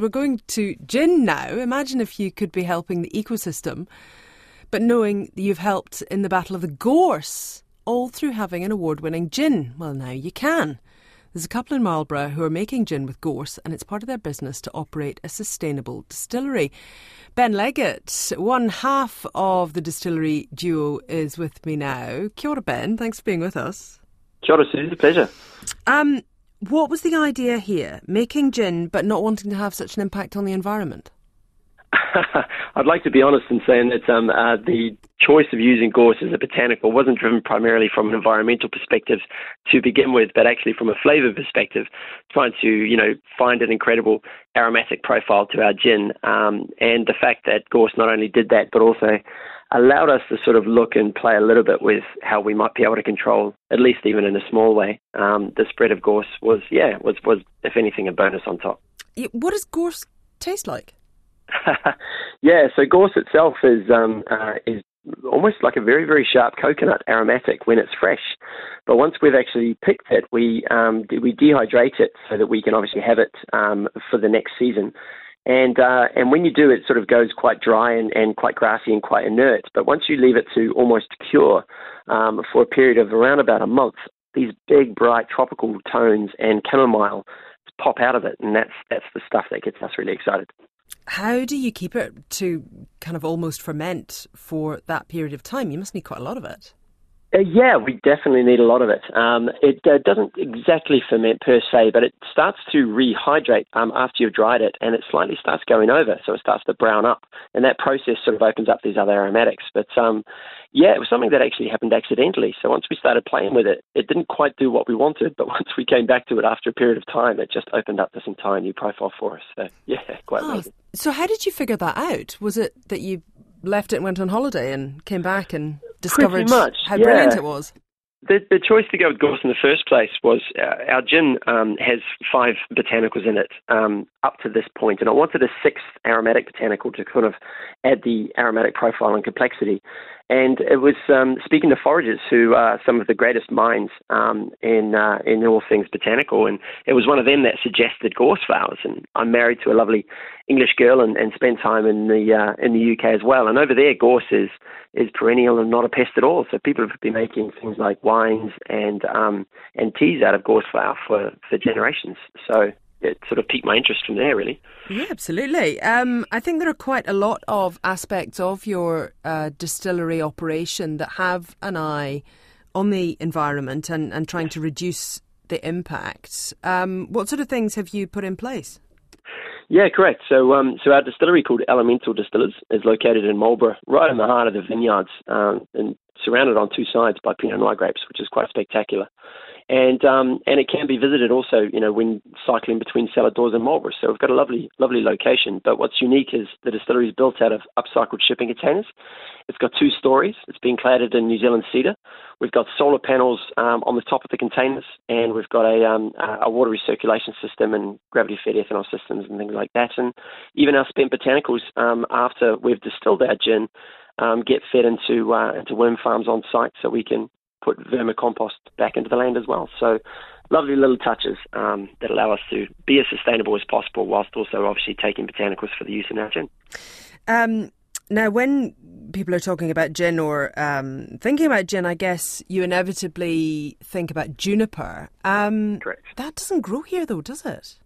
We're going to gin now. Imagine if you could be helping the ecosystem, but knowing that you've helped in the Battle of the Gorse, all through having an award winning gin. Well, now you can. There's a couple in Marlborough who are making gin with gorse, and it's part of their business to operate a sustainable distillery. Ben Leggett, one half of the distillery duo, is with me now. Kia ora, Ben. Thanks for being with us. Kia ora, Susie. Pleasure. Um, what was the idea here? Making gin, but not wanting to have such an impact on the environment? I'd like to be honest in saying that um, uh, the choice of using gorse as a botanical wasn't driven primarily from an environmental perspective to begin with, but actually from a flavour perspective, trying to you know find an incredible aromatic profile to our gin, um, and the fact that gorse not only did that, but also allowed us to sort of look and play a little bit with how we might be able to control, at least even in a small way, um, the spread of gorse was, yeah, was, was if anything a bonus on top. What does gorse taste like? yeah, so gorse itself is um, uh, is almost like a very very sharp coconut aromatic when it's fresh, but once we've actually picked it, we um, we dehydrate it so that we can obviously have it um, for the next season. And uh, and when you do, it sort of goes quite dry and, and quite grassy and quite inert. But once you leave it to almost cure um, for a period of around about a month, these big bright tropical tones and chamomile pop out of it, and that's that's the stuff that gets us really excited. How do you keep it to kind of almost ferment for that period of time? You must need quite a lot of it. Uh, yeah, we definitely need a lot of it. Um, it uh, doesn't exactly ferment per se, but it starts to rehydrate um, after you've dried it, and it slightly starts going over, so it starts to brown up, and that process sort of opens up these other aromatics. But um, yeah, it was something that actually happened accidentally. So once we started playing with it, it didn't quite do what we wanted, but once we came back to it after a period of time, it just opened up this entire new profile for us. So yeah, quite oh, amazing. So how did you figure that out? Was it that you left it and went on holiday and came back and discovered much, how yeah. brilliant it was. The, the choice to go with gorse in the first place was uh, our gin um, has five botanicals in it um, up to this point, and I wanted a sixth aromatic botanical to kind of add the aromatic profile and complexity. And it was um, speaking to foragers who are some of the greatest minds um, in uh, in all things botanical, and it was one of them that suggested gorse flowers. And I'm married to a lovely English girl, and, and spent time in the uh, in the UK as well. And over there, gorse is is perennial and not a pest at all. So people have been making things like wines and um, and teas out of gorse flower for for generations. So it sort of piqued my interest from there, really. Yeah, absolutely. Um, I think there are quite a lot of aspects of your uh, distillery operation that have an eye on the environment and, and trying to reduce the impacts. Um, what sort of things have you put in place? Yeah, correct. So, um, so our distillery called Elemental Distillers is located in Marlborough, right in the heart of the vineyards, um, and surrounded on two sides by Pinot Noir grapes, which is quite spectacular and um, and it can be visited also, you know, when cycling between Cellar Doors and Marlborough. So we've got a lovely, lovely location. But what's unique is the distillery is built out of upcycled shipping containers. It's got two stories. It's been cladded in New Zealand cedar. We've got solar panels um, on the top of the containers, and we've got a, um, a water recirculation system and gravity-fed ethanol systems and things like that. And even our spent botanicals, um, after we've distilled our gin, um, get fed into uh, into worm farms on site, so we can put vermicompost back into the land as well. So lovely little touches um, that allow us to be as sustainable as possible whilst also obviously taking botanicals for the use in our gin. Um, now, when people are talking about gin or um, thinking about gin, I guess you inevitably think about juniper. Um, Correct. That doesn't grow here, though, does it?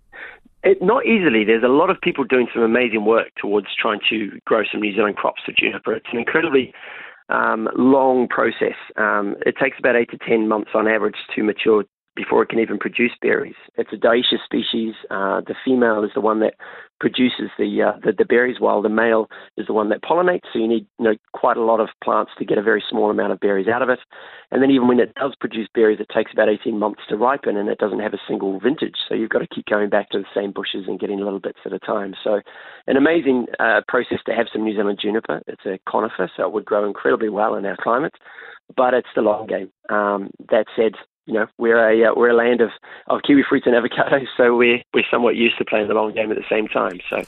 It, not easily. There's a lot of people doing some amazing work towards trying to grow some New Zealand crops for juniper. It's an incredibly um, long process. Um, it takes about eight to ten months on average to mature before it can even produce berries. It's a dioecious species. Uh, the female is the one that produces the, uh, the, the berries, while the male is the one that pollinates. So you need you know quite a lot of plants to get a very small amount of berries out of it. And then even when it does produce berries, it takes about 18 months to ripen, and it doesn't have a single vintage. So you've got to keep going back to the same bushes and getting little bits at a time. So an amazing uh, process to have some New Zealand juniper. It's a conifer, so it would grow incredibly well in our climate but it's the long game. Um, that said, you know, we're a uh, we're a land of, of kiwi fruits and avocados, so we're we're somewhat used to playing the long game at the same time. So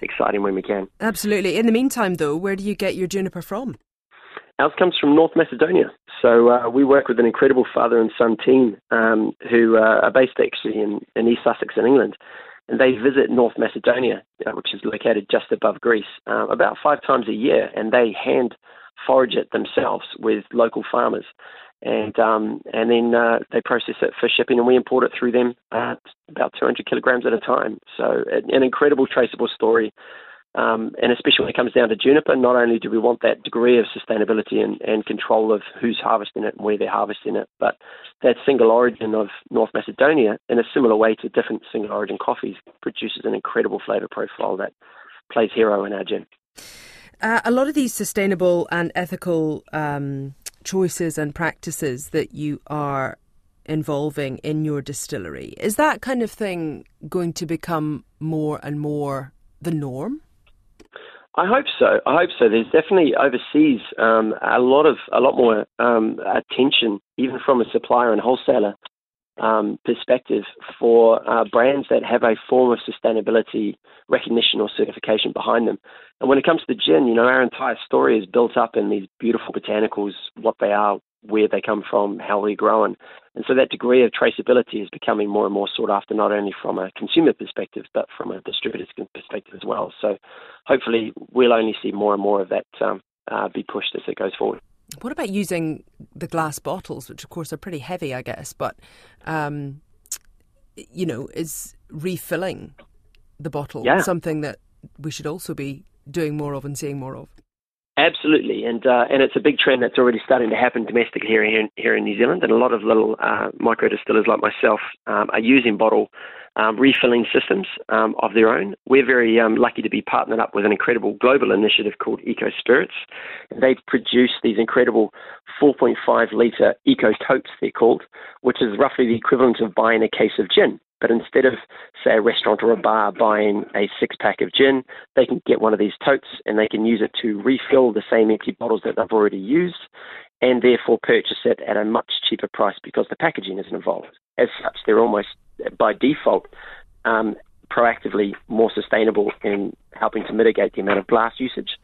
exciting when we can. Absolutely. In the meantime, though, where do you get your juniper from? Ours comes from North Macedonia. So uh, we work with an incredible father and son team um, who uh, are based actually in, in East Sussex in England. and they visit North Macedonia, uh, which is located just above Greece, uh, about five times a year, and they hand forage it themselves with local farmers. And um, and then uh, they process it for shipping, and we import it through them uh, about 200 kilograms at a time. So an incredible traceable story um, and especially when it comes down to juniper, not only do we want that degree of sustainability and, and control of who's harvesting it and where they're harvesting it, but that single origin of North Macedonia, in a similar way to different single origin coffees, produces an incredible flavour profile that plays hero in our gin. Uh, a lot of these sustainable and ethical um, choices and practices that you are involving in your distillery, is that kind of thing going to become more and more the norm? I hope so. I hope so. There's definitely overseas um, a lot of a lot more um, attention, even from a supplier and wholesaler um, perspective, for uh, brands that have a form of sustainability recognition or certification behind them. And when it comes to the gin, you know, our entire story is built up in these beautiful botanicals, what they are, where they come from, how they're grown. And so that degree of traceability is becoming more and more sought after, not only from a consumer perspective, but from a distributor's perspective as well. So hopefully we'll only see more and more of that um, uh, be pushed as it goes forward. What about using the glass bottles, which of course are pretty heavy, I guess, but, um, you know, is refilling the bottle yeah. something that we should also be doing more of and seeing more of? Absolutely, and uh, and it's a big trend that's already starting to happen domestically here in, here in New Zealand, and a lot of little uh, micro distillers like myself um, are using bottle um, refilling systems um, of their own. We're very um, lucky to be partnered up with an incredible global initiative called Eco Spirits. They've produced these incredible 4.5 litre eco totes, they're called, which is roughly the equivalent of buying a case of gin. But instead of, say, a restaurant or a bar buying a six pack of gin, they can get one of these totes and they can use it to refill the same empty bottles that they've already used and therefore purchase it at a much cheaper price because the packaging isn't involved. As such, they're almost by default um, proactively more sustainable in helping to mitigate the amount of glass usage.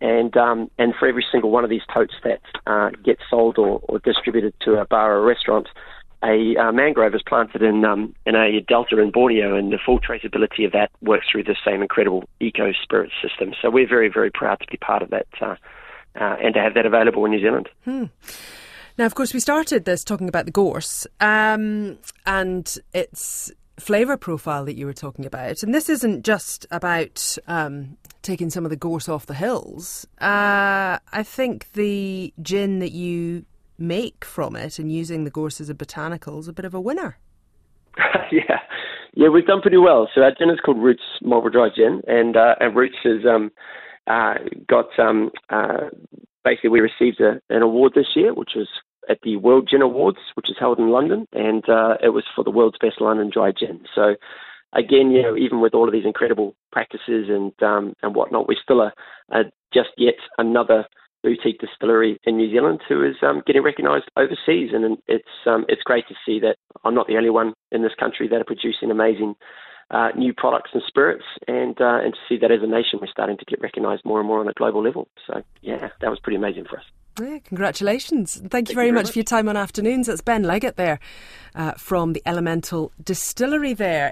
And um, and for every single one of these totes that uh, gets sold or, or distributed to a bar or a restaurant, a uh, mangrove is planted in um, in a delta in Borneo, and the full traceability of that works through the same incredible eco spirit system. So we're very very proud to be part of that uh, uh, and to have that available in New Zealand. Hmm. Now, of course, we started this talking about the gorse um, and its flavour profile that you were talking about. And this isn't just about um, taking some of the gorse off the hills. Uh, I think the gin that you make from it and using the gorse as a botanical is a bit of a winner. yeah, yeah, we've done pretty well. So our gin is called Roots Marlborough Dry Gin, and uh, and Roots has um, uh, got um, uh, basically we received a, an award this year, which was at the World Gin Awards, which is held in London, and uh, it was for the world's best London dry gin. So again, you know, even with all of these incredible practices and um, and whatnot, we're still a, just yet another boutique distillery in New Zealand who is um, getting recognised overseas, and it's um, it's great to see that I'm not the only one in this country that are producing amazing uh, new products and spirits, and uh, and to see that as a nation we're starting to get recognised more and more on a global level. So yeah, that was pretty amazing for us. Yeah, congratulations. Thank, Thank you very, you very much, much, for your time on afternoons. That's Ben Leggett there uh, from the Elemental Distillery there.